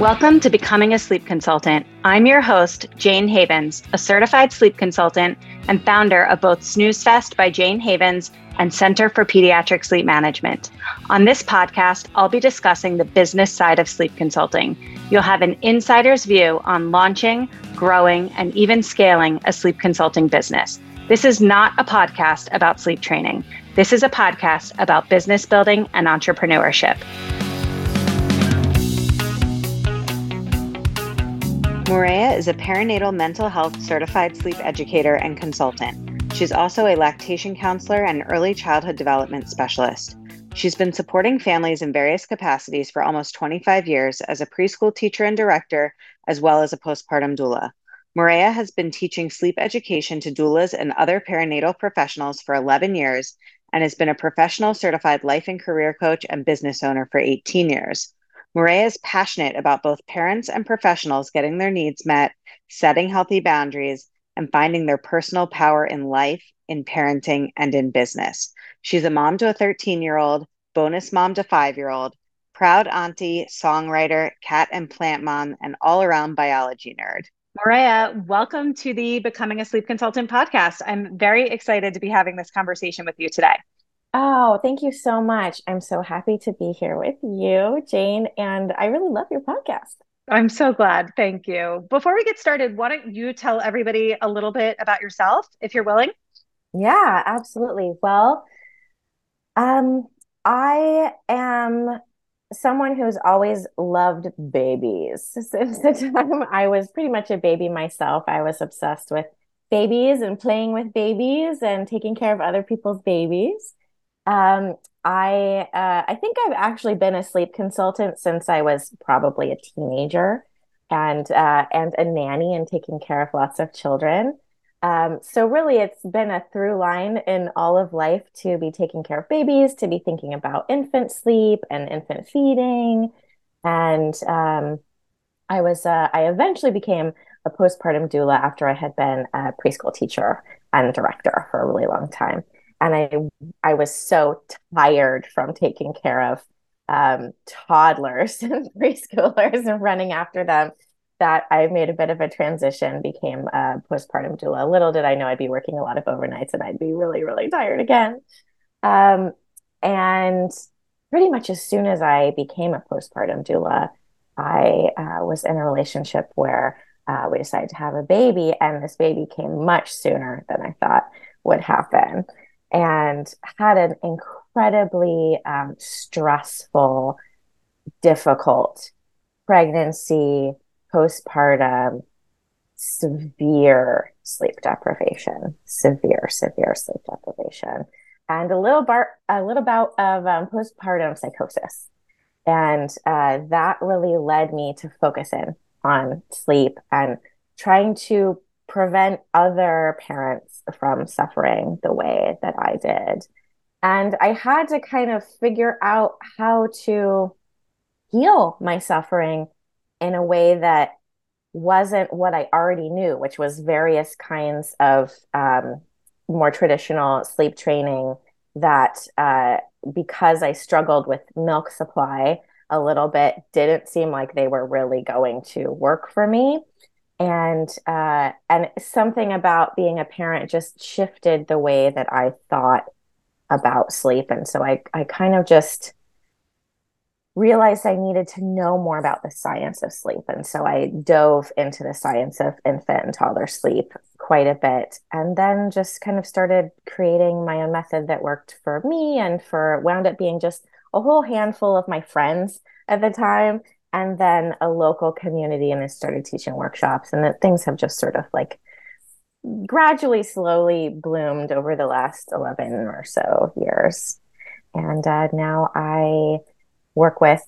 Welcome to Becoming a Sleep Consultant. I'm your host, Jane Havens, a certified sleep consultant and founder of both Snooze Fest by Jane Havens and Center for Pediatric Sleep Management. On this podcast, I'll be discussing the business side of sleep consulting. You'll have an insider's view on launching, growing, and even scaling a sleep consulting business. This is not a podcast about sleep training. This is a podcast about business building and entrepreneurship. Moorea is a perinatal mental health certified sleep educator and consultant. She's also a lactation counselor and early childhood development specialist. She's been supporting families in various capacities for almost 25 years as a preschool teacher and director, as well as a postpartum doula. Moorea has been teaching sleep education to doulas and other perinatal professionals for 11 years and has been a professional certified life and career coach and business owner for 18 years. Moorea is passionate about both parents and professionals getting their needs met, setting healthy boundaries, and finding their personal power in life, in parenting, and in business. She's a mom to a 13 year old, bonus mom to five year old, proud auntie, songwriter, cat and plant mom, and all around biology nerd. Moorea, welcome to the Becoming a Sleep Consultant podcast. I'm very excited to be having this conversation with you today. Oh, thank you so much. I'm so happy to be here with you, Jane, and I really love your podcast. I'm so glad. Thank you. Before we get started, why don't you tell everybody a little bit about yourself if you're willing? Yeah, absolutely. Well, um, I am someone who's always loved babies. Since the time I was pretty much a baby myself, I was obsessed with babies and playing with babies and taking care of other people's babies. Um, I uh, I think I've actually been a sleep consultant since I was probably a teenager, and uh, and a nanny and taking care of lots of children. Um, so really, it's been a through line in all of life to be taking care of babies, to be thinking about infant sleep and infant feeding, and um, I was uh, I eventually became a postpartum doula after I had been a preschool teacher and director for a really long time and I I was so tired from taking care of um, toddlers and preschoolers and running after them that I made a bit of a transition, became a postpartum doula. Little did I know I'd be working a lot of overnights and I'd be really, really tired again. Um, and pretty much as soon as I became a postpartum doula, I uh, was in a relationship where uh, we decided to have a baby, and this baby came much sooner than I thought would happen and had an incredibly um, stressful, difficult pregnancy, postpartum, severe sleep deprivation, severe, severe sleep deprivation, and a little bar, a little bout of um, postpartum psychosis. And uh, that really led me to focus in on sleep and trying to prevent other parents from suffering the way that I did. And I had to kind of figure out how to heal my suffering in a way that wasn't what I already knew, which was various kinds of um, more traditional sleep training that, uh, because I struggled with milk supply a little bit, didn't seem like they were really going to work for me and uh, and something about being a parent just shifted the way that I thought about sleep, and so I I kind of just realized I needed to know more about the science of sleep, and so I dove into the science of infant and toddler sleep quite a bit, and then just kind of started creating my own method that worked for me and for wound up being just a whole handful of my friends at the time and then a local community and I started teaching workshops and that things have just sort of like gradually slowly bloomed over the last 11 or so years. And uh, now I work with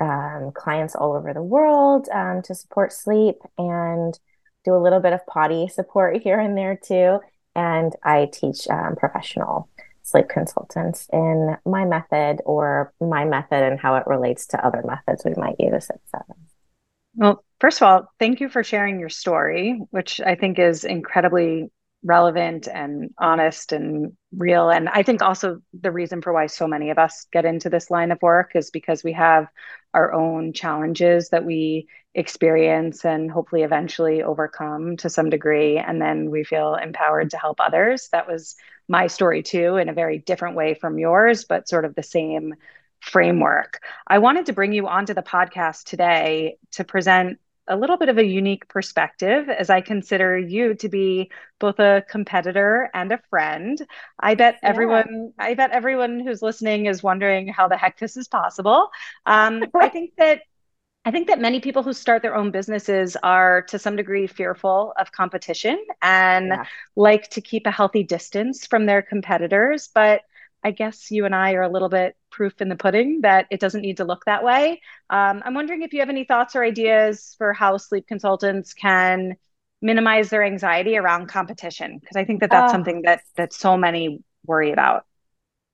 um, clients all over the world um, to support sleep and do a little bit of potty support here and there too. And I teach um, professional sleep consultants in my method or my method and how it relates to other methods we might use at seven. Well, first of all, thank you for sharing your story, which I think is incredibly relevant and honest and real. And I think also the reason for why so many of us get into this line of work is because we have our own challenges that we experience and hopefully eventually overcome to some degree. And then we feel empowered to help others. That was my story too, in a very different way from yours, but sort of the same framework. I wanted to bring you onto the podcast today to present a little bit of a unique perspective as I consider you to be both a competitor and a friend. I bet yeah. everyone I bet everyone who's listening is wondering how the heck this is possible. Um, I think that I think that many people who start their own businesses are to some degree fearful of competition and yeah. like to keep a healthy distance from their competitors. But I guess you and I are a little bit proof in the pudding that it doesn't need to look that way. Um, I'm wondering if you have any thoughts or ideas for how sleep consultants can minimize their anxiety around competition, because I think that that's uh, something that that so many worry about.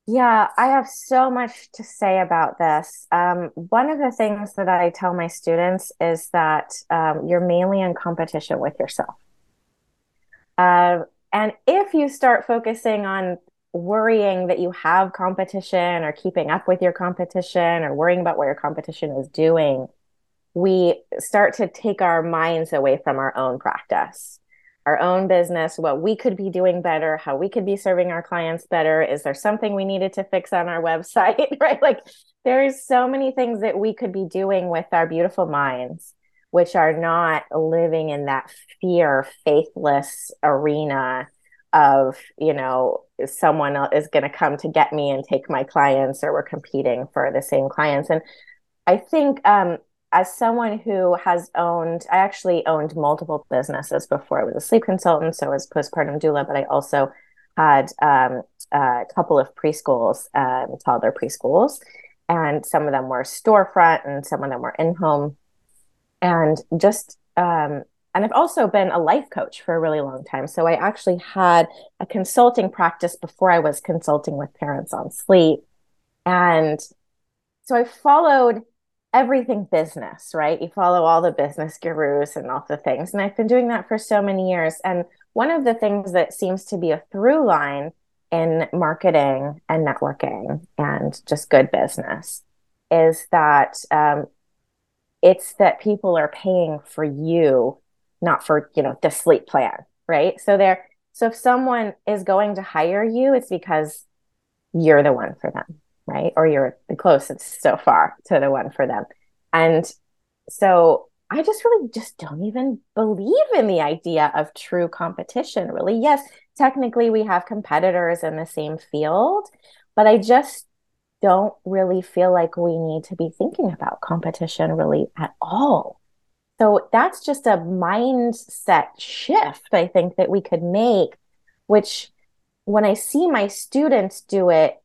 Yeah, I have so much to say about this. Um, one of the things that I tell my students is that um, you're mainly in competition with yourself. Uh, and if you start focusing on worrying that you have competition or keeping up with your competition or worrying about what your competition is doing, we start to take our minds away from our own practice, our own business, what we could be doing better, how we could be serving our clients better. Is there something we needed to fix on our website? right? Like there's so many things that we could be doing with our beautiful minds, which are not living in that fear, faithless arena of you know someone is going to come to get me and take my clients or we're competing for the same clients. And i think um, as someone who has owned i actually owned multiple businesses before i was a sleep consultant so i was postpartum doula but i also had um, a couple of preschools um, toddler preschools. And some of them were storefront and some of them were in home and just um, and I've also been a life coach for a really long time. So I actually had a consulting practice before I was consulting with parents on sleep. And so I followed everything business, right? You follow all the business gurus and all the things. And I've been doing that for so many years. And one of the things that seems to be a through line in marketing and networking and just good business is that um, it's that people are paying for you not for you know the sleep plan right? So there so if someone is going to hire you it's because you're the one for them right? Or you're the closest so far to the one for them. And so i just really just don't even believe in the idea of true competition really. Yes technically we have competitors in the same field but i just don't really feel like we need to be thinking about competition really at all so that's just a mindset shift, I think, that we could make, which when I see my students do it,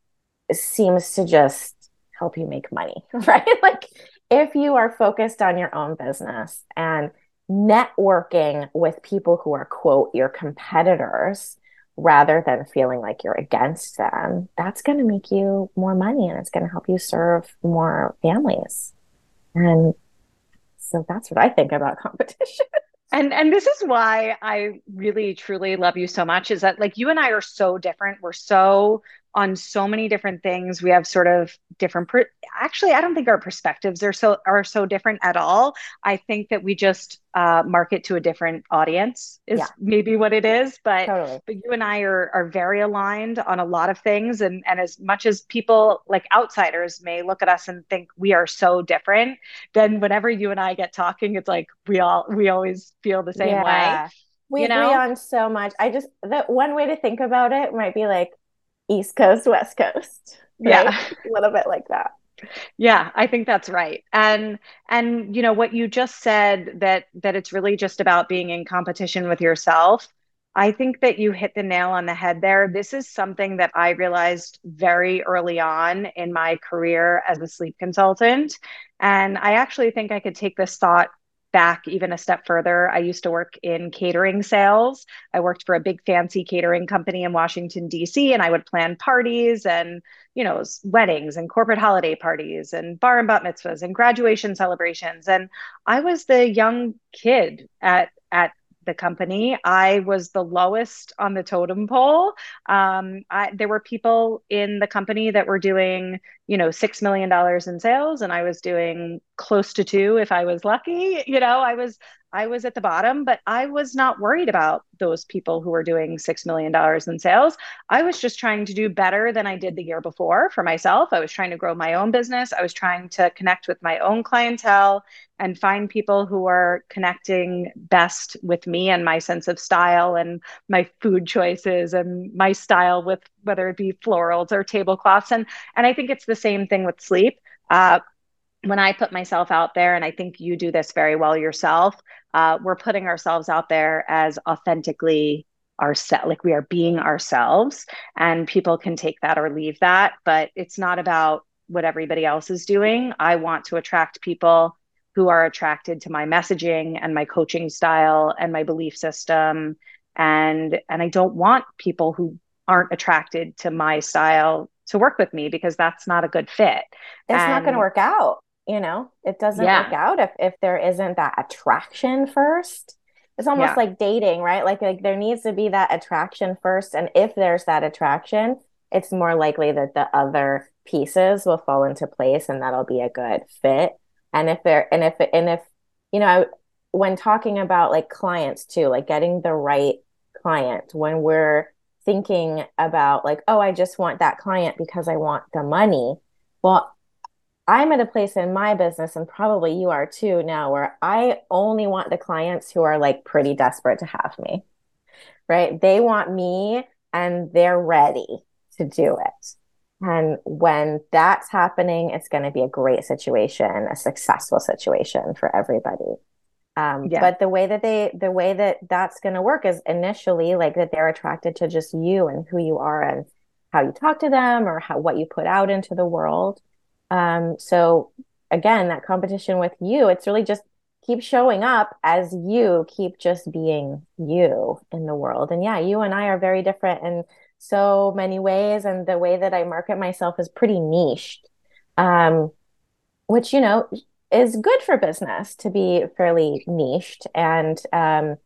seems to just help you make money, right? like if you are focused on your own business and networking with people who are, quote, your competitors, rather than feeling like you're against them, that's going to make you more money and it's going to help you serve more families. And so that's what I think about competition. and and this is why I really truly love you so much is that like you and I are so different. We're so on so many different things. We have sort of different per- actually I don't think our perspectives are so are so different at all. I think that we just uh, market to a different audience is yeah. maybe what it is. But totally. but you and I are are very aligned on a lot of things. And and as much as people like outsiders may look at us and think we are so different, then whenever you and I get talking, it's like we all we always feel the same yeah. way. We you agree know? on so much. I just the one way to think about it might be like East Coast, West Coast. Right? Yeah. a little bit like that. Yeah, I think that's right. And and you know what you just said that that it's really just about being in competition with yourself. I think that you hit the nail on the head there. This is something that I realized very early on in my career as a sleep consultant. And I actually think I could take this thought back even a step further, I used to work in catering sales. I worked for a big fancy catering company in Washington, D.C., and I would plan parties and, you know, weddings and corporate holiday parties and bar and bat mitzvahs and graduation celebrations. And I was the young kid at, at the company, I was the lowest on the totem pole. Um, I, there were people in the company that were doing, you know, $6 million in sales, and I was doing close to two if I was lucky. You know, I was I was at the bottom, but I was not worried about those people who were doing $6 million in sales. I was just trying to do better than I did the year before for myself. I was trying to grow my own business. I was trying to connect with my own clientele and find people who are connecting best with me and my sense of style and my food choices and my style with whether it be florals or tablecloths. And, and I think it's the same thing with sleep. Uh, when I put myself out there, and I think you do this very well yourself, uh, we're putting ourselves out there as authentically ourselves, like we are being ourselves, and people can take that or leave that. But it's not about what everybody else is doing. I want to attract people who are attracted to my messaging and my coaching style and my belief system, and and I don't want people who aren't attracted to my style to work with me because that's not a good fit. It's and, not going to work out you know it doesn't yeah. work out if if there isn't that attraction first it's almost yeah. like dating right like like there needs to be that attraction first and if there's that attraction it's more likely that the other pieces will fall into place and that'll be a good fit and if there and if and if you know I, when talking about like clients too like getting the right client when we're thinking about like oh i just want that client because i want the money well I'm at a place in my business, and probably you are too now, where I only want the clients who are like pretty desperate to have me, right? They want me and they're ready to do it. And when that's happening, it's going to be a great situation, a successful situation for everybody. Um, yeah. But the way that they, the way that that's going to work is initially like that they're attracted to just you and who you are and how you talk to them or how what you put out into the world. Um, so again, that competition with you, it's really just keep showing up as you, keep just being you in the world. And yeah, you and I are very different in so many ways. And the way that I market myself is pretty niched. Um, which, you know, is good for business to be fairly niched. And um,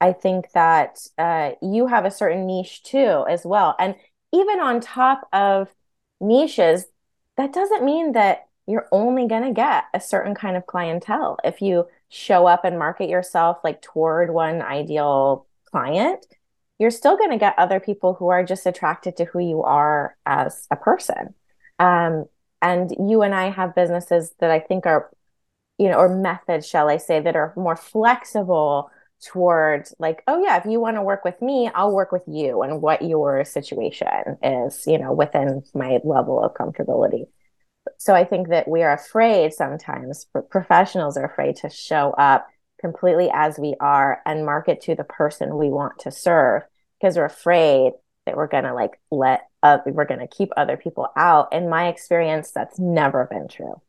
I think that uh, you have a certain niche too, as well. And even on top of niches, that doesn't mean that you're only going to get a certain kind of clientele. If you show up and market yourself like toward one ideal client, you're still going to get other people who are just attracted to who you are as a person. Um, and you and I have businesses that I think are, you know, or methods, shall I say, that are more flexible toward like, oh yeah, if you want to work with me, I'll work with you and what your situation is, you know, within my level of comfortability. So I think that we are afraid sometimes, professionals are afraid to show up completely as we are and market to the person we want to serve because we're afraid that we're going to like let uh, we're going to keep other people out. In my experience, that's never been true.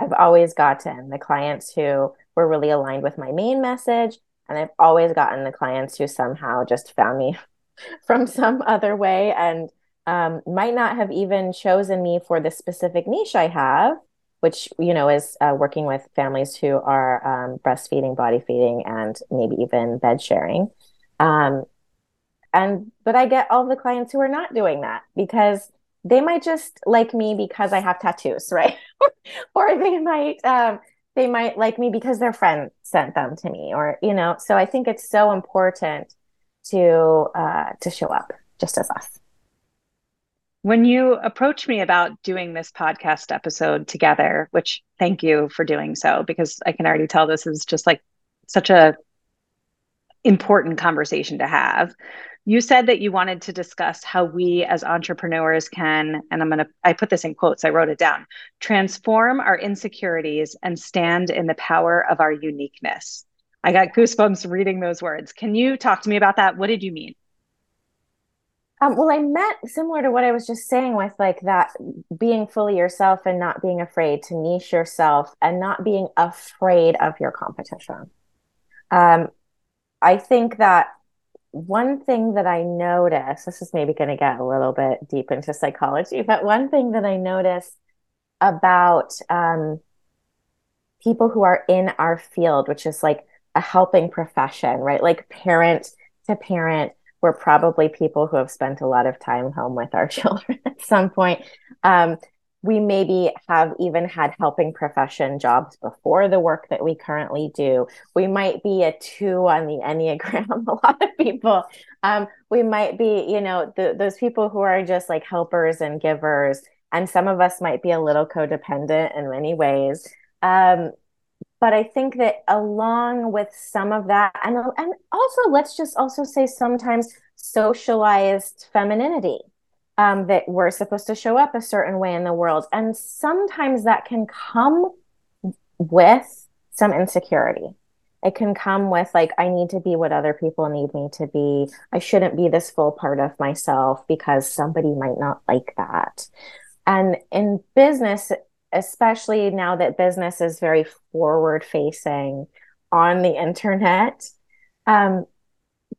I've always gotten the clients who were really aligned with my main message and I've always gotten the clients who somehow just found me from some other way and um, might not have even chosen me for the specific niche I have, which, you know, is uh, working with families who are um, breastfeeding, body feeding, and maybe even bed sharing. Um, and, but I get all the clients who are not doing that because they might just like me because I have tattoos, right? or they might um, they might like me because their friend sent them to me or you know so i think it's so important to uh to show up just as us when you approached me about doing this podcast episode together which thank you for doing so because i can already tell this is just like such a important conversation to have you said that you wanted to discuss how we as entrepreneurs can and i'm going to i put this in quotes i wrote it down transform our insecurities and stand in the power of our uniqueness. I got goosebumps reading those words. Can you talk to me about that? What did you mean? Um, well, I meant similar to what I was just saying with like that being fully yourself and not being afraid to niche yourself and not being afraid of your competition. Um, I think that one thing that I noticed, this is maybe going to get a little bit deep into psychology, but one thing that I noticed about um, people who are in our field, which is like a helping profession, right? Like parent to parent, we're probably people who have spent a lot of time home with our children at some point. Um, we maybe have even had helping profession jobs before the work that we currently do. We might be a two on the Enneagram, a lot of people. Um, we might be, you know, the, those people who are just like helpers and givers. And some of us might be a little codependent in many ways. Um, but I think that along with some of that, and, and also let's just also say sometimes socialized femininity um, that we're supposed to show up a certain way in the world. And sometimes that can come with some insecurity. It can come with, like, I need to be what other people need me to be. I shouldn't be this full part of myself because somebody might not like that. And in business, especially now that business is very forward facing on the internet, um,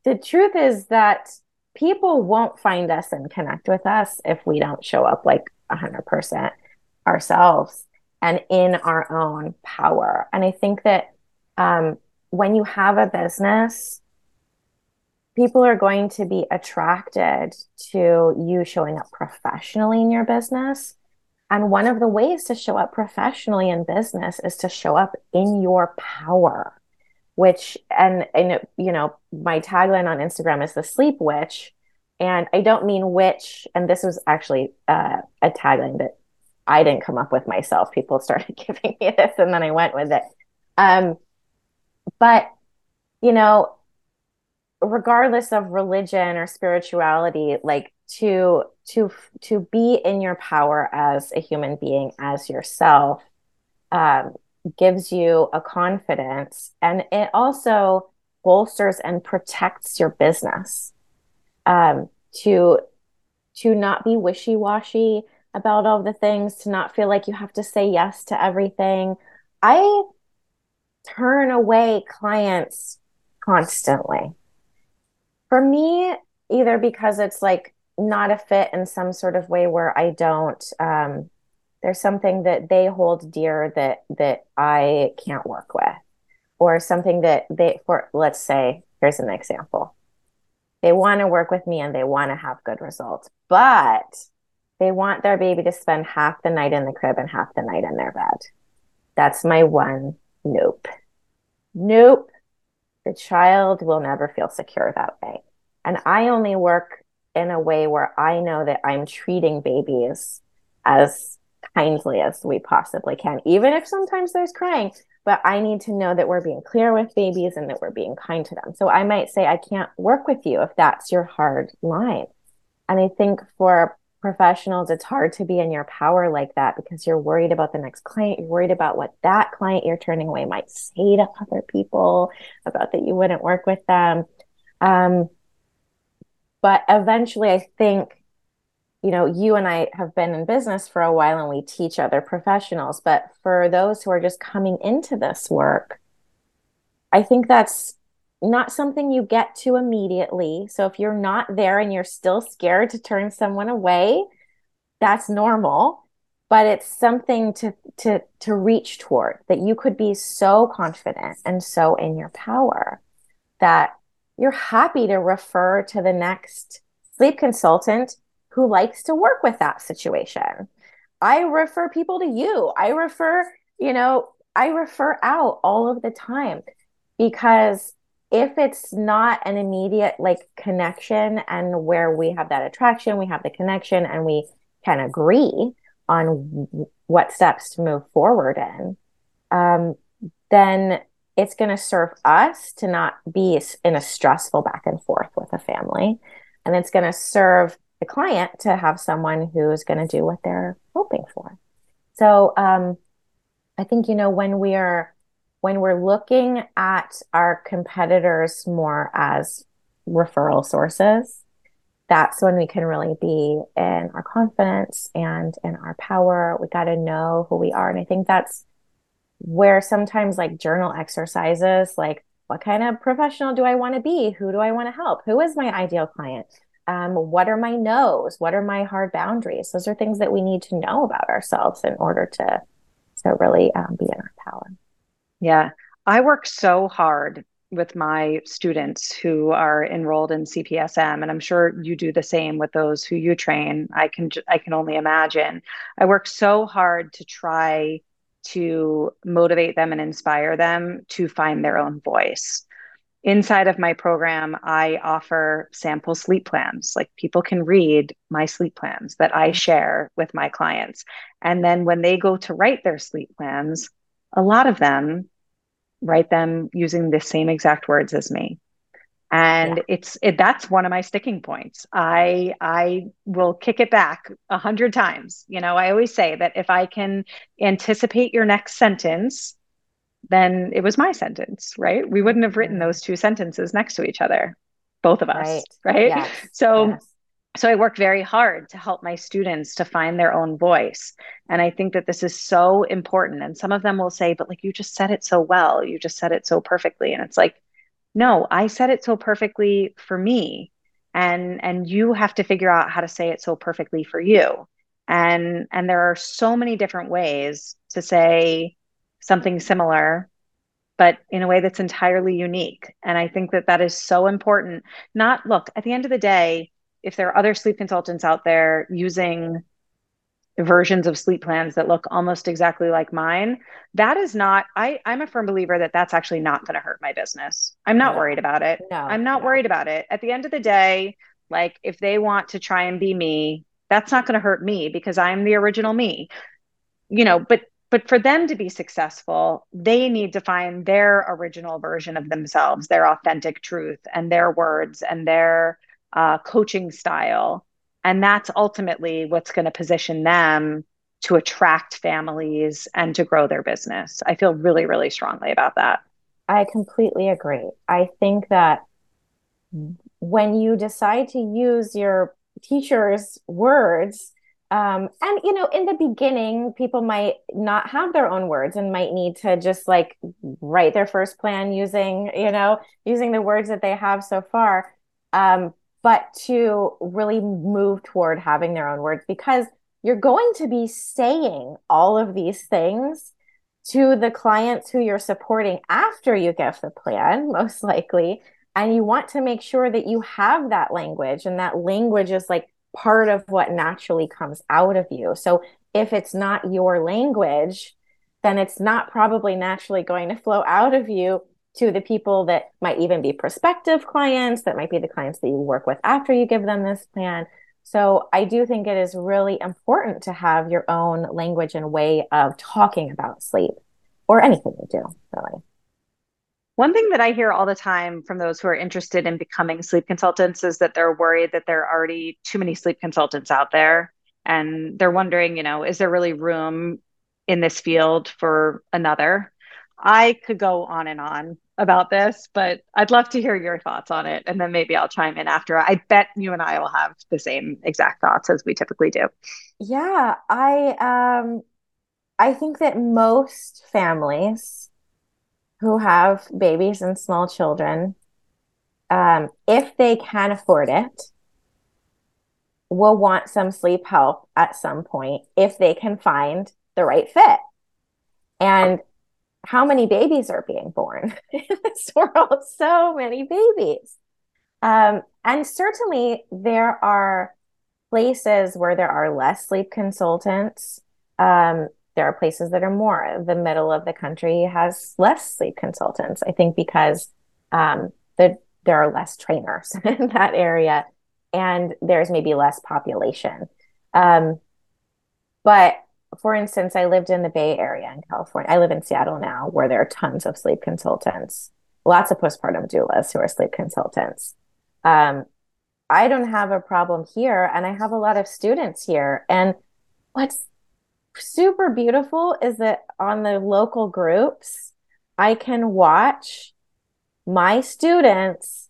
the truth is that people won't find us and connect with us if we don't show up like 100% ourselves and in our own power. And I think that um, when you have a business, people are going to be attracted to you showing up professionally in your business. And one of the ways to show up professionally in business is to show up in your power which and and you know my tagline on Instagram is the sleep witch. And I don't mean witch and this was actually uh, a tagline that I didn't come up with myself. People started giving me this and then I went with it. Um but you know regardless of religion or spirituality like to to to be in your power as a human being as yourself um, gives you a confidence and it also bolsters and protects your business. Um, to to not be wishy-washy about all the things to not feel like you have to say yes to everything. I turn away clients constantly. For me either because it's like not a fit in some sort of way where i don't um, there's something that they hold dear that that I can't work with. Or something that they for let's say here's an example. They want to work with me and they want to have good results but they want their baby to spend half the night in the crib and half the night in their bed. That's my one nope. Nope. The child will never feel secure that way. And i only work in a way where i know that i'm treating babies as kindly as we possibly can, even if sometimes there's crying. But I need to know that we're being clear with babies and that we're being kind to them. So I might say, I can't work with you if that's your hard line. And I think for professionals, it's hard to be in your power like that because you're worried about the next client. You're worried about what that client you're turning away might say to other people about that you wouldn't work with them. Um, but eventually, I think you know, you and I have been in business for a while and we teach other professionals. But for those who are just coming into this work, I think that's not something you get to immediately. So if you're not there and you're still scared to turn someone away, that's normal. But it's something to to to reach toward that you could be so confident and so in your power that you're happy to refer to the next sleep consultant who likes to work with that situation. I refer people to you. I refer, you know, I refer out all of the time because if it's not an immediate like connection and where we have that attraction, we have the connection and we can agree on what steps to move forward in, um, then it's going to serve us to not be in a stressful back and forth with a family. And it's going to serve the client to have someone who's going to do what they're hoping for. So um, I think you know when we are when we're looking at our competitors more as referral sources, that's when we can really be in our confidence and in our power. We got to know who we are. And I think that's where sometimes like journal exercises, like what kind of professional do I want to be? Who do I want to help? Who is my ideal client? Um, what are my no's what are my hard boundaries those are things that we need to know about ourselves in order to to really um, be in our power yeah i work so hard with my students who are enrolled in CPSM, and I'm sure you do the same with those who you train. I can I can only imagine. I work so hard to try to motivate them and inspire them to find their own voice. Inside of my program, I offer sample sleep plans. Like people can read my sleep plans that I mm-hmm. share with my clients. And then when they go to write their sleep plans, a lot of them write them using the same exact words as me and yeah. it's it, that's one of my sticking points i i will kick it back a hundred times you know i always say that if i can anticipate your next sentence then it was my sentence right we wouldn't have written mm-hmm. those two sentences next to each other both of us right, right? Yes. so yes. so i work very hard to help my students to find their own voice and i think that this is so important and some of them will say but like you just said it so well you just said it so perfectly and it's like no i said it so perfectly for me and and you have to figure out how to say it so perfectly for you and and there are so many different ways to say something similar but in a way that's entirely unique. And i think that that is so important. Not look at the end of the day if there are other sleep consultants out there using versions of sleep plans that look almost exactly like mine that is not i i'm a firm believer that that's actually not going to hurt my business. I'm not no. worried about it. No, i'm not no. worried about it. At the end of the day like if they want to try and be me that's not going to hurt me because i'm the original me. You know but but for them to be successful they need to find their original version of themselves their authentic truth and their words and their uh, coaching style and that's ultimately what's going to position them to attract families and to grow their business. I feel really, really strongly about that. I completely agree. I think that when you decide to use your teacher's words, um, and you know, in the beginning, people might not have their own words and might need to just like write their first plan using, you know, using the words that they have so far. Um, but to really move toward having their own words because you're going to be saying all of these things to the clients who you're supporting after you give the plan, most likely. And you want to make sure that you have that language and that language is like part of what naturally comes out of you. So if it's not your language, then it's not probably naturally going to flow out of you to the people that might even be prospective clients, that might be the clients that you work with after you give them this plan. So I do think it is really important to have your own language and way of talking about sleep or anything you do, really. One thing that I hear all the time from those who are interested in becoming sleep consultants is that they're worried that there are already too many sleep consultants out there. And they're wondering, you know, is there really room in this field for another? I could go on and on about this, but I'd love to hear your thoughts on it. And then maybe I'll chime in after. I bet you and I will have the same exact thoughts as we typically do. Yeah, I um I think that most families who have babies and small children, um, if they can afford it, will want some sleep help at some point if they can find the right fit. And how many babies are being born in this world? So many babies. Um, and certainly there are places where there are less sleep consultants. Um, there are places that are more. The middle of the country has less sleep consultants, I think, because um, the, there are less trainers in that area and there's maybe less population. Um, but for instance, I lived in the Bay Area in California. I live in Seattle now, where there are tons of sleep consultants, lots of postpartum doulas who are sleep consultants. Um, I don't have a problem here, and I have a lot of students here. And what's super beautiful is that on the local groups, I can watch my students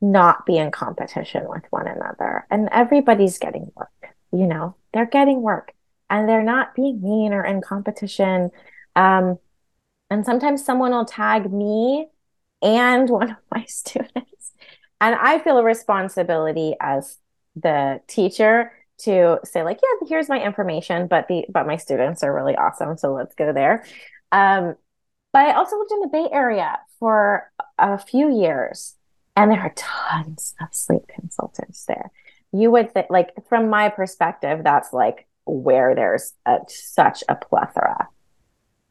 not be in competition with one another, and everybody's getting work. You know, they're getting work and they're not being mean or in competition. Um, and sometimes someone will tag me and one of my students. And I feel a responsibility as the teacher to say like, yeah, here's my information, but the but my students are really awesome, so let's go there. Um, but I also lived in the Bay Area for a few years, and there are tons of sleep consultants there. You would think, like, from my perspective, that's like where there's a, such a plethora.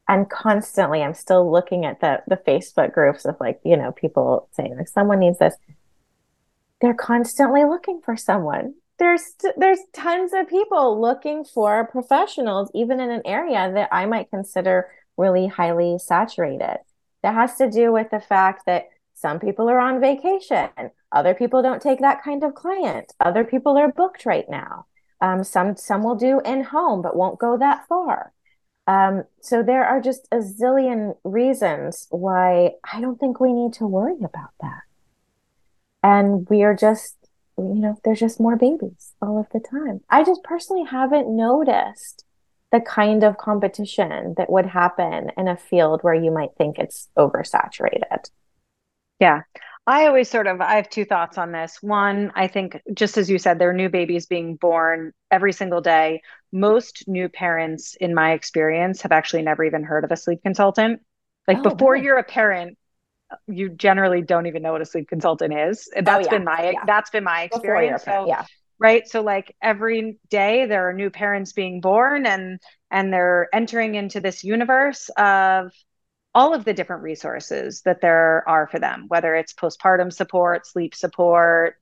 And constantly, I'm still looking at the the Facebook groups of like, you know, people saying like someone needs this. They're constantly looking for someone. There's there's tons of people looking for professionals, even in an area that I might consider really highly saturated. That has to do with the fact that some people are on vacation. Other people don't take that kind of client. Other people are booked right now. Um, some some will do in home, but won't go that far. Um, so there are just a zillion reasons why I don't think we need to worry about that. And we are just, you know, there's just more babies all of the time. I just personally haven't noticed the kind of competition that would happen in a field where you might think it's oversaturated. Yeah. I always sort of I have two thoughts on this. One, I think just as you said there are new babies being born every single day. Most new parents in my experience have actually never even heard of a sleep consultant. Like oh, before really? you're a parent, you generally don't even know what a sleep consultant is. Oh, that's oh, yeah. been my yeah. that's been my experience. So, yeah right so like every day there are new parents being born and and they're entering into this universe of all of the different resources that there are for them whether it's postpartum support sleep support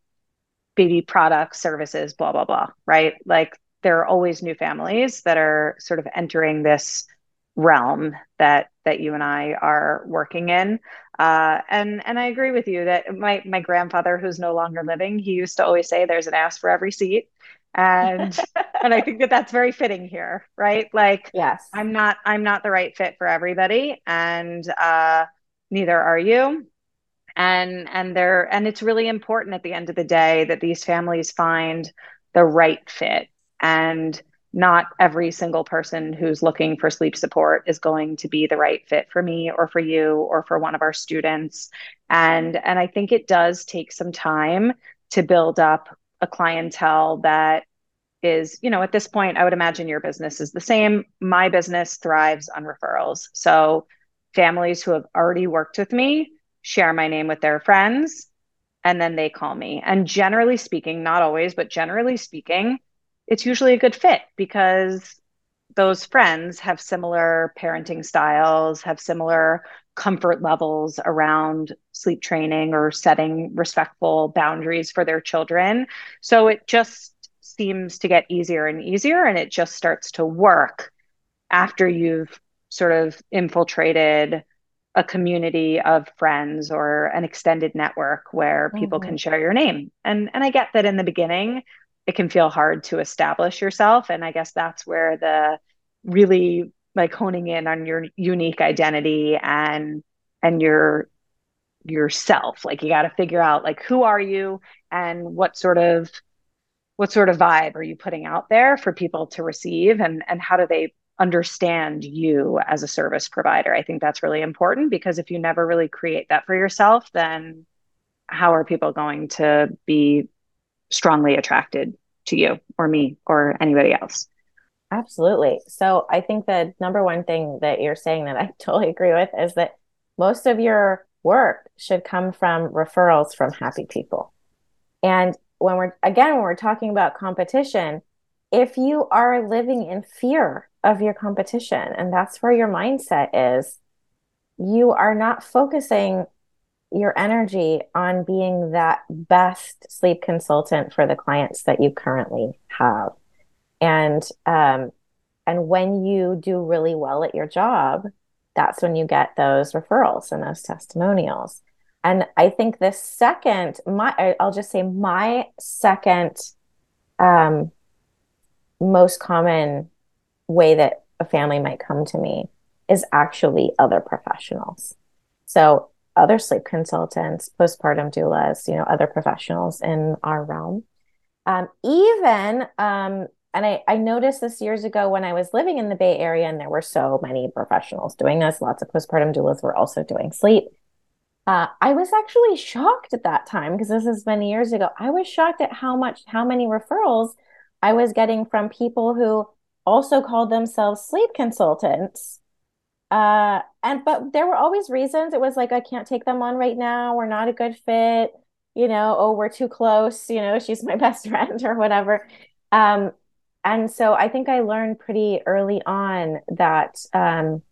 baby products services blah blah blah right like there are always new families that are sort of entering this realm that that you and I are working in. Uh, and and I agree with you that my my grandfather, who's no longer living, he used to always say, "There's an ass for every seat," and and I think that that's very fitting here, right? Like, yes, I'm not I'm not the right fit for everybody, and uh, neither are you. And and they're and it's really important at the end of the day that these families find the right fit and not every single person who's looking for sleep support is going to be the right fit for me or for you or for one of our students. And and i think it does take some time to build up a clientele that is you know at this point i would imagine your business is the same. My business thrives on referrals. So families who have already worked with me share my name with their friends and then they call me. And generally speaking not always but generally speaking it's usually a good fit because those friends have similar parenting styles, have similar comfort levels around sleep training or setting respectful boundaries for their children. So it just seems to get easier and easier, and it just starts to work after you've sort of infiltrated a community of friends or an extended network where people mm-hmm. can share your name. And and I get that in the beginning it can feel hard to establish yourself. And i guess that's where the really like honing in on your unique identity and and your yourself. Like you got to figure out like who are you and what sort of what sort of vibe are you putting out there for people to receive? And and how do they understand you as a service provider? I think that's really important because if you never really create that for yourself then how are people going to be strongly attracted to you or me or anybody else. Absolutely. So I think the number one thing that you're saying that I totally agree with is that most of your work should come from referrals from happy people. And when we're again when we're talking about competition, if you are living in fear of your competition and that's where your mindset is, you are not focusing your energy on being that best sleep consultant for the clients that you currently have. And um, and when you do really well at your job, that's when you get those referrals and those testimonials. And I think the second, my I'll just say my second um, most common way that a family might come to me is actually other professionals. So other sleep consultants, postpartum doulas, you know, other professionals in our realm. Um, even, um, and I, I noticed this years ago when I was living in the Bay Area, and there were so many professionals doing this. Lots of postpartum doulas were also doing sleep. Uh, I was actually shocked at that time because this is many years ago. I was shocked at how much, how many referrals I was getting from people who also called themselves sleep consultants Uh, and but there were always reasons. It was like I can't take them on right now. We're not a good fit. You know, oh, we're too close. You know, she's my best friend or whatever. Um, and so I think I learned pretty early on that um,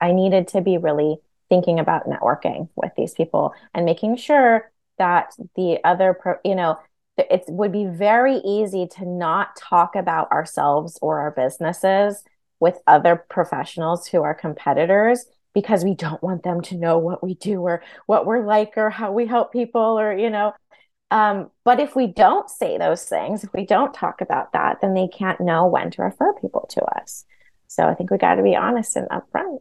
I needed to be really thinking about networking with these people and making sure that the other, pro- you know, it would be very easy to not talk about ourselves or our businesses with other professionals who are competitors because we don't want them to know what we do or what we're like or how we help people or you know um, but if we don't say those things if we don't talk about that then they can't know when to refer people to us so i think we got to be honest and upfront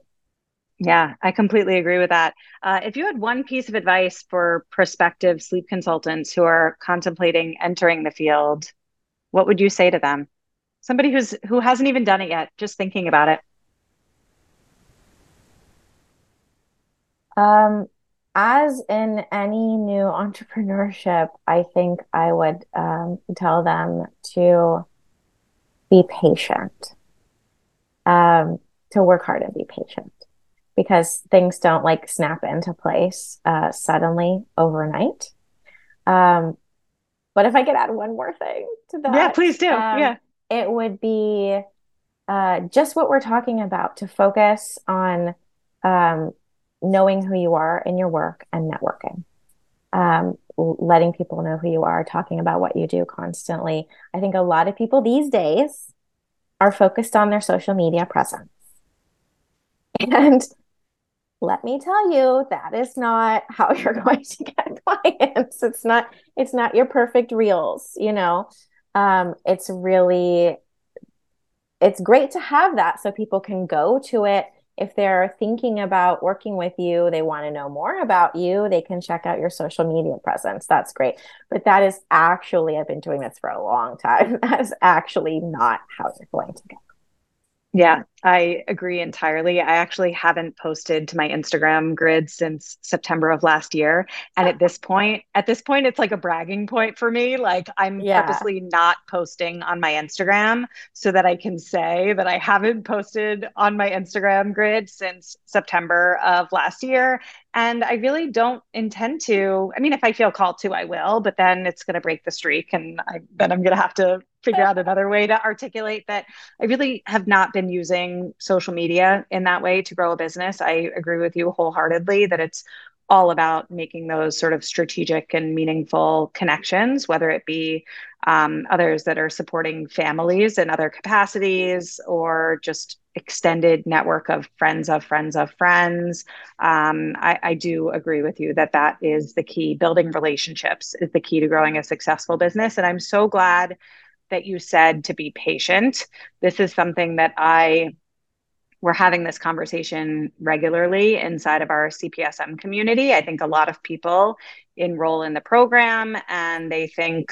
yeah, I completely agree with that. Uh, if you had one piece of advice for prospective sleep consultants who are contemplating entering the field, what would you say to them? Somebody who's who hasn't even done it yet, just thinking about it. Um, as in any new entrepreneurship, I think I would um, tell them to be patient, um, to work hard and be patient because things don't like snap into place uh, suddenly overnight. Um, but if I could add one more thing to that, yeah, please do. Um, yeah, it would be uh, just what we're talking about to focus on um, knowing who you are in your work and networking. Um, letting people know who you are, talking about what you do constantly. I think a lot of people these days are focused on their social media presence. And let me tell you that is not how you're going to get clients it's not it's not your perfect reels you know um it's really it's great to have that so people can go to it. If they're thinking about working with you they want to know more about you they can check out your social media presence. That's great. But that is actually i've been doing this for a long time that is actually not how you're going to get yeah, I agree entirely. I actually haven't posted to my Instagram grid since September of last year. And at this point, at this point, it's like a bragging point for me. Like I'm yeah. purposely not posting on my Instagram so that I can say that I haven't posted on my Instagram grid since September of last year. And I really don't intend to. I mean, if I feel called to, I will, but then it's going to break the streak. And I, then I'm going to have to figure out another way to articulate that I really have not been using social media in that way to grow a business. I agree with you wholeheartedly that it's all about making those sort of strategic and meaningful connections, whether it be um, others that are supporting families in other capacities or just extended network of friends of friends of friends. Um, I, I, do agree with you that that is the key. Building relationships is the key to growing a successful business. And I'm so glad that you said to be patient. This is something that I we're having this conversation regularly inside of our CPSM community. I think a lot of people enroll in the program and they think,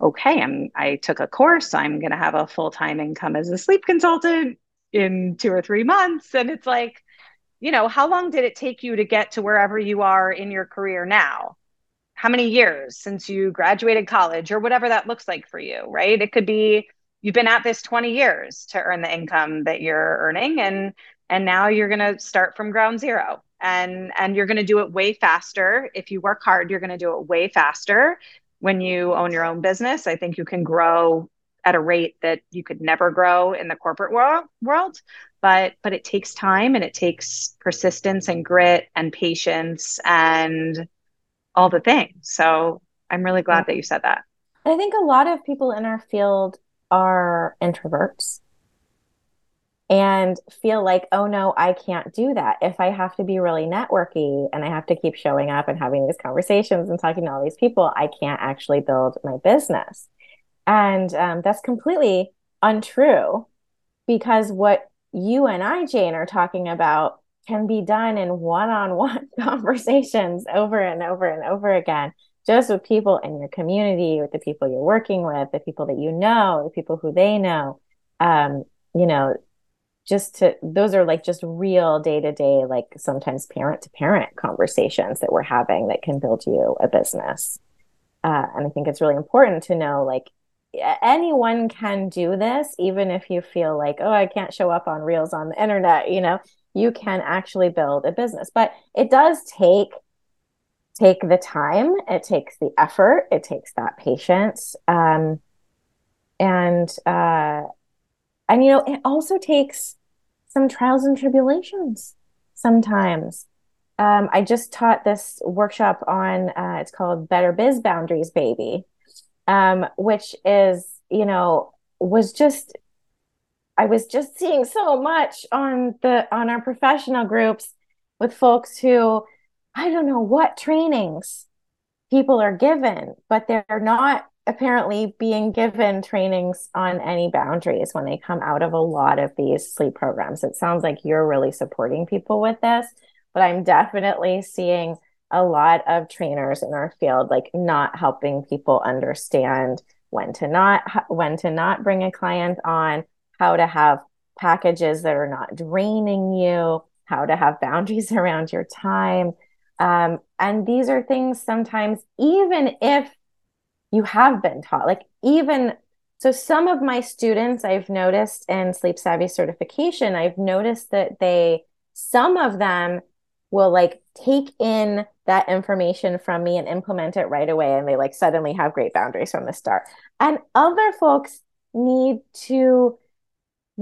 okay, I'm I took a course, I'm going to have a full-time income as a sleep consultant in 2 or 3 months and it's like, you know, how long did it take you to get to wherever you are in your career now? How many years since you graduated college or whatever that looks like for you, right? It could be you've been at this 20 years to earn the income that you're earning and and now you're going to start from ground zero. And and you're going to do it way faster. If you work hard you're going to do it way faster. When you own your own business i think you can grow at a rate that you could never grow in the corporate world world. But but it takes time and it takes persistence and grit and patience and all the things. So I'm really glad that you said that. I think a lot of people in our field are introverts and feel like, oh no, I can't do that. If I have to be really networky and I have to keep showing up and having these conversations and talking to all these people, I can't actually build my business. And um, that's completely untrue because what you and I, Jane, are talking about can be done in one-on-one conversations over and over and over again just with people in your community with the people you're working with the people that you know the people who they know. Um, you know just to those are like just real day to day like sometimes parent to parent conversations that we're having that can build you a business. Uh, and i think it's really important to know like anyone can do this even if you feel like oh i can't show up on reels on the internet you know you can actually build a business. But it does take take the time, it takes the effort, it takes that patience. Um, and uh, and you know, it also takes some trials and tribulations sometimes. Um, I just taught this workshop on uh, it's called Better Biz Boundaries Baby, um, which is, you know, was just I was just seeing so much on the on our professional groups with folks who I don't know what trainings people are given, but they're not apparently being given trainings on any boundaries when they come out of a lot of these sleep programs. It sounds like you're really supporting people with this, but I'm definitely seeing a lot of trainers in our field like not helping people understand when to not when to not bring a client on, how to have packages that are not draining you, how to have boundaries around your time. Um, and these are things sometimes, even if you have been taught, like even so, some of my students I've noticed in sleep savvy certification, I've noticed that they, some of them will like take in that information from me and implement it right away and they like suddenly have great boundaries from the start and other folks need to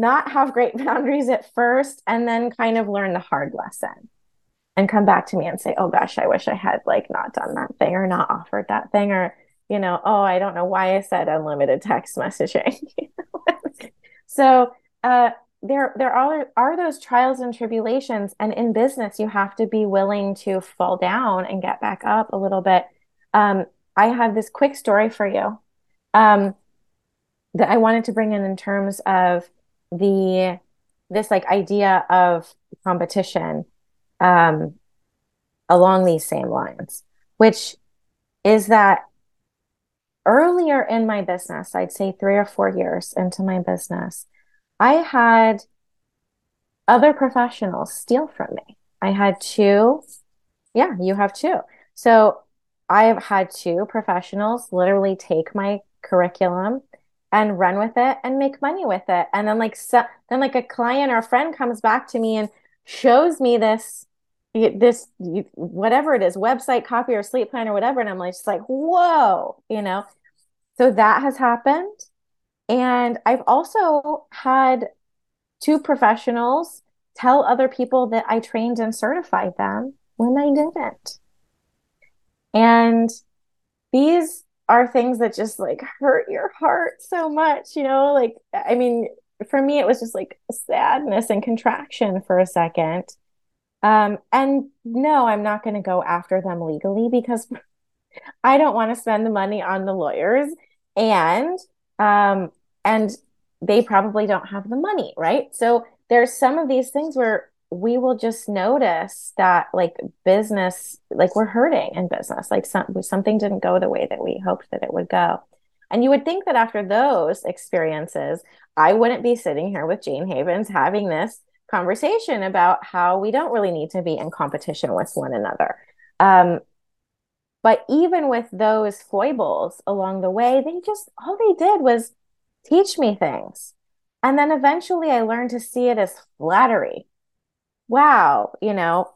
not have great boundaries at first and then kind of learn the hard lesson and come back to me and say oh gosh i wish i had like not done that thing or not offered that thing or you know oh i don't know why i said unlimited text messaging. So uh there there are are those trials and tribulations. And in business you have to be willing to fall down and get back up a little bit. Um, i have this quick story for you um, that i wanted to bring in in terms of the this like idea of competition um, along these same lines which is that earlier in my business i'd say three or four years into my business I had other professionals steal from me. I had two. Yeah, you have two. So I've had two professionals literally take my curriculum and run with it and make money with it. And then like so, then like a client or a friend comes back to me and shows me this this whatever it is website copy or sleep plan or whatever and I'm like just like whoa you know so that has happened and I've also had two professionals tell other people that I trained and certified them when I didn't. And these are things that just like hurt your heart so much, you know? Like, I mean, for me, it was just like sadness and contraction for a second. Um, and no, I'm not going to go after them legally because I don't want to spend the money on the lawyers. And um, and they probably don't have the money, right? So there's some of these things where we will just notice that like business, like we're hurting in business, like some, something didn't go the way that we hoped that it would go. And you would think that after those experiences, I wouldn't be sitting here with Jane Havens having this conversation about how we don't really need to be in competition with one another. Um, but even with those foibles along the way, they just all they did was teach me things. And then eventually I learned to see it as flattery. Wow, you know,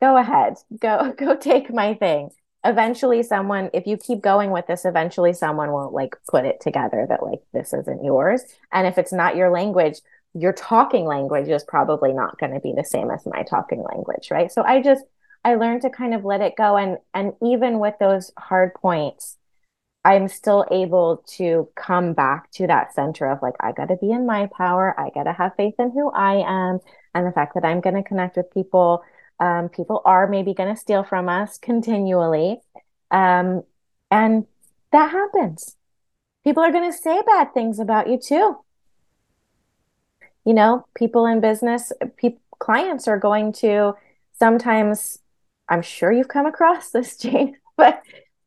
go ahead, go go take my thing. Eventually someone if you keep going with this eventually someone will like put it together that like this isn't yours. And if it's not your language, your talking language is probably not going to be the same as my talking language, right? So I just I learned to kind of let it go and and even with those hard points I'm still able to come back to that center of like, I got to be in my power. I got to have faith in who I am. And the fact that I'm going to connect with people. Um, people are maybe going to steal from us continually. Um, and that happens. People are going to say bad things about you too. You know, people in business, pe- clients are going to sometimes, I'm sure you've come across this, Jane, but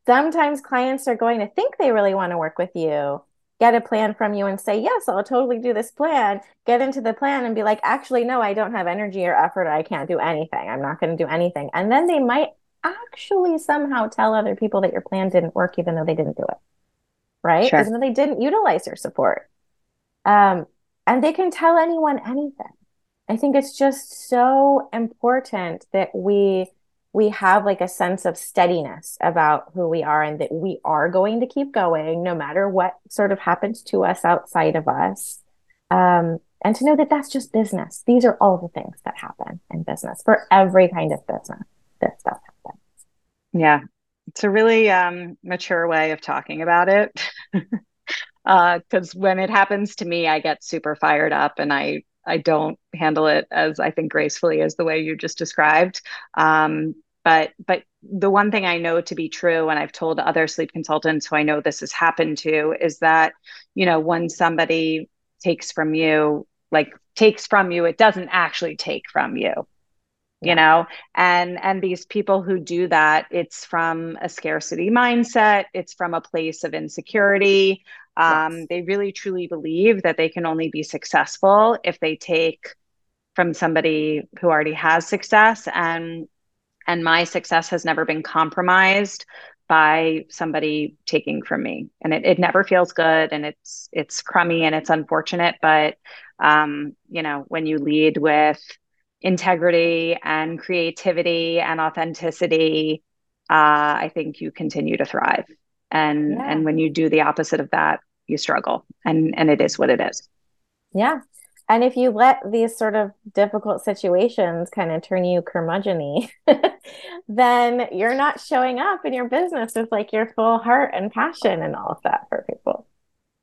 sometimes clients are going to think they really want to work with you get a plan from you and say yes i'll totally do this plan. Get into the plan and be like actually no i don't have energy or effort. Or i can't do anything. I'm not going to do anything. And then they might actually somehow tell other people that your plan didn't work even though they didn't do it right? Sure. even though they didn't utilize your support. Um, and they can tell anyone anything. I think it's just so important that we we have like a sense of steadiness about who we are and that we are going to keep going no matter what sort of happens to us outside of us. Um, and to know that that's just business. These are all the things that happen in business for every kind of business. This stuff happens. Yeah, it's a really um, mature way of talking about it. Because uh, when it happens to me, I get super fired up and I I don't handle it as I think gracefully as the way you just described. Um, but but the one thing I know to be true, and I've told other sleep consultants who I know this has happened to, is that you know when somebody takes from you, like takes from you, it doesn't actually take from you you know? And and these people who do that it's from a scarcity mindset it's from a place of insecurity. Um, yes. they really truly believe that they can only be successful if they take from somebody who already has success and and my success has never been compromised by somebody taking from me. And it, it never feels good and it's it's crummy and it's unfortunate but um, you know when you lead with integrity and creativity and authenticity uh, i think you continue to thrive. And yeah. and when you do the opposite of that you struggle. And and it is what it is. Yeah and if you let these sort of difficult situations kind of turn you curmudgeony, then you're not showing up in your business with like your full heart and passion and all of that for people.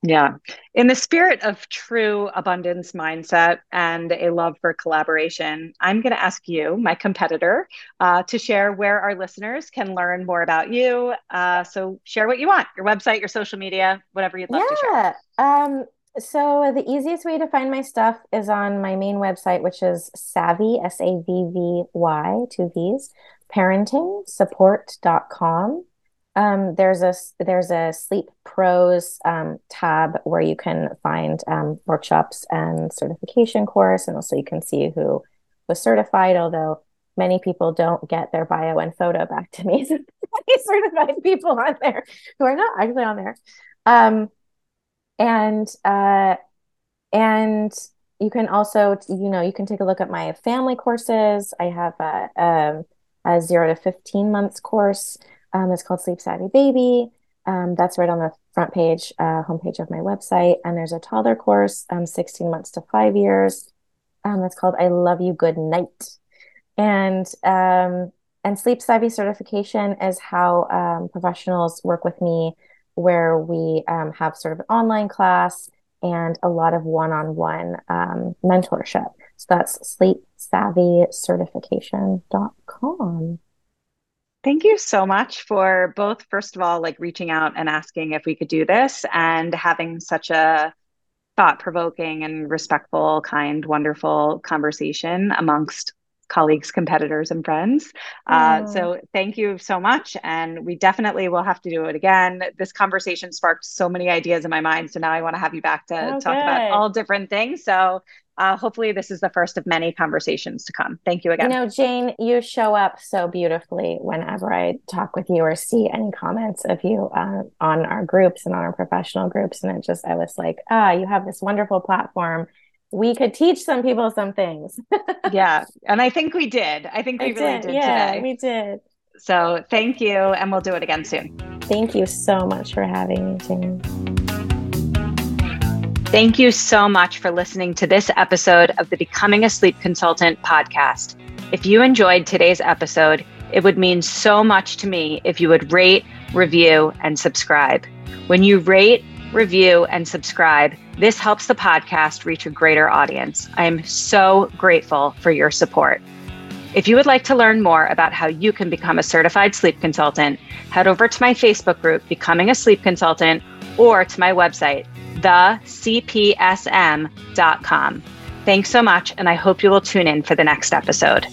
Yeah. In the spirit of true abundance mindset and a love for collaboration, I'm going to ask you, my competitor, uh, to share where our listeners can learn more about you. Uh, so share what you want your website, your social media, whatever you'd love yeah. to share. Um, so the easiest way to find my stuff is on my main website, which is Savvy, S A V V Y, two V's, parentingsupport.com. Um, there's a there's a sleep pros um, tab where you can find um, workshops and certification course, and also you can see who was certified. Although many people don't get their bio and photo back to me, so many certified people on there who are not actually on there. And uh, and you can also you know you can take a look at my family courses. I have a, a, a zero to 15 months course um, it's called sleep savvy baby. Um, that's right on the front page uh, homepage of my website. And there's a toddler course um, 16 months to five years. Um, that's called i love you good night. And um, and sleep savvy certification is how professionals work with me where we um, have sort of online class and a lot of one-on-one um, mentorship. So that's sleepsavvycertification.com. Thank you so much for both, first of all, like reaching out and asking if we could do this and having such a thought provoking and respectful, kind, wonderful conversation amongst colleagues, competitors, and friends. Uh, so thank you so much. And we definitely will have to do it again. This conversation sparked so many ideas in my mind. So now I want to have you back to okay. talk about all different things. So uh, hopefully this is the first of many conversations to come. Thank you again. You know, Jane, you show up so beautifully whenever I talk with you or see any comments of you uh, on our groups and on our professional groups. And it just, I was like, ah, you have this wonderful platform we could teach some people some things. yeah. And I think we did. I think we I really did, did yeah, today. We did. So thank you. And we'll do it again soon. Thank you so much for having me. Thank you so much for listening to this episode of the Becoming a Sleep Consultant podcast. If you enjoyed today's episode, it would mean so much to me if you would rate, review, and subscribe. When you rate, review, and subscribe, this helps the podcast reach a greater audience. I am so grateful for your support. If you would like to learn more about how you can become a certified sleep consultant, head over to my Facebook group, Becoming a Sleep Consultant, or to my website, thecpsm.com. Thanks so much, and I hope you will tune in for the next episode.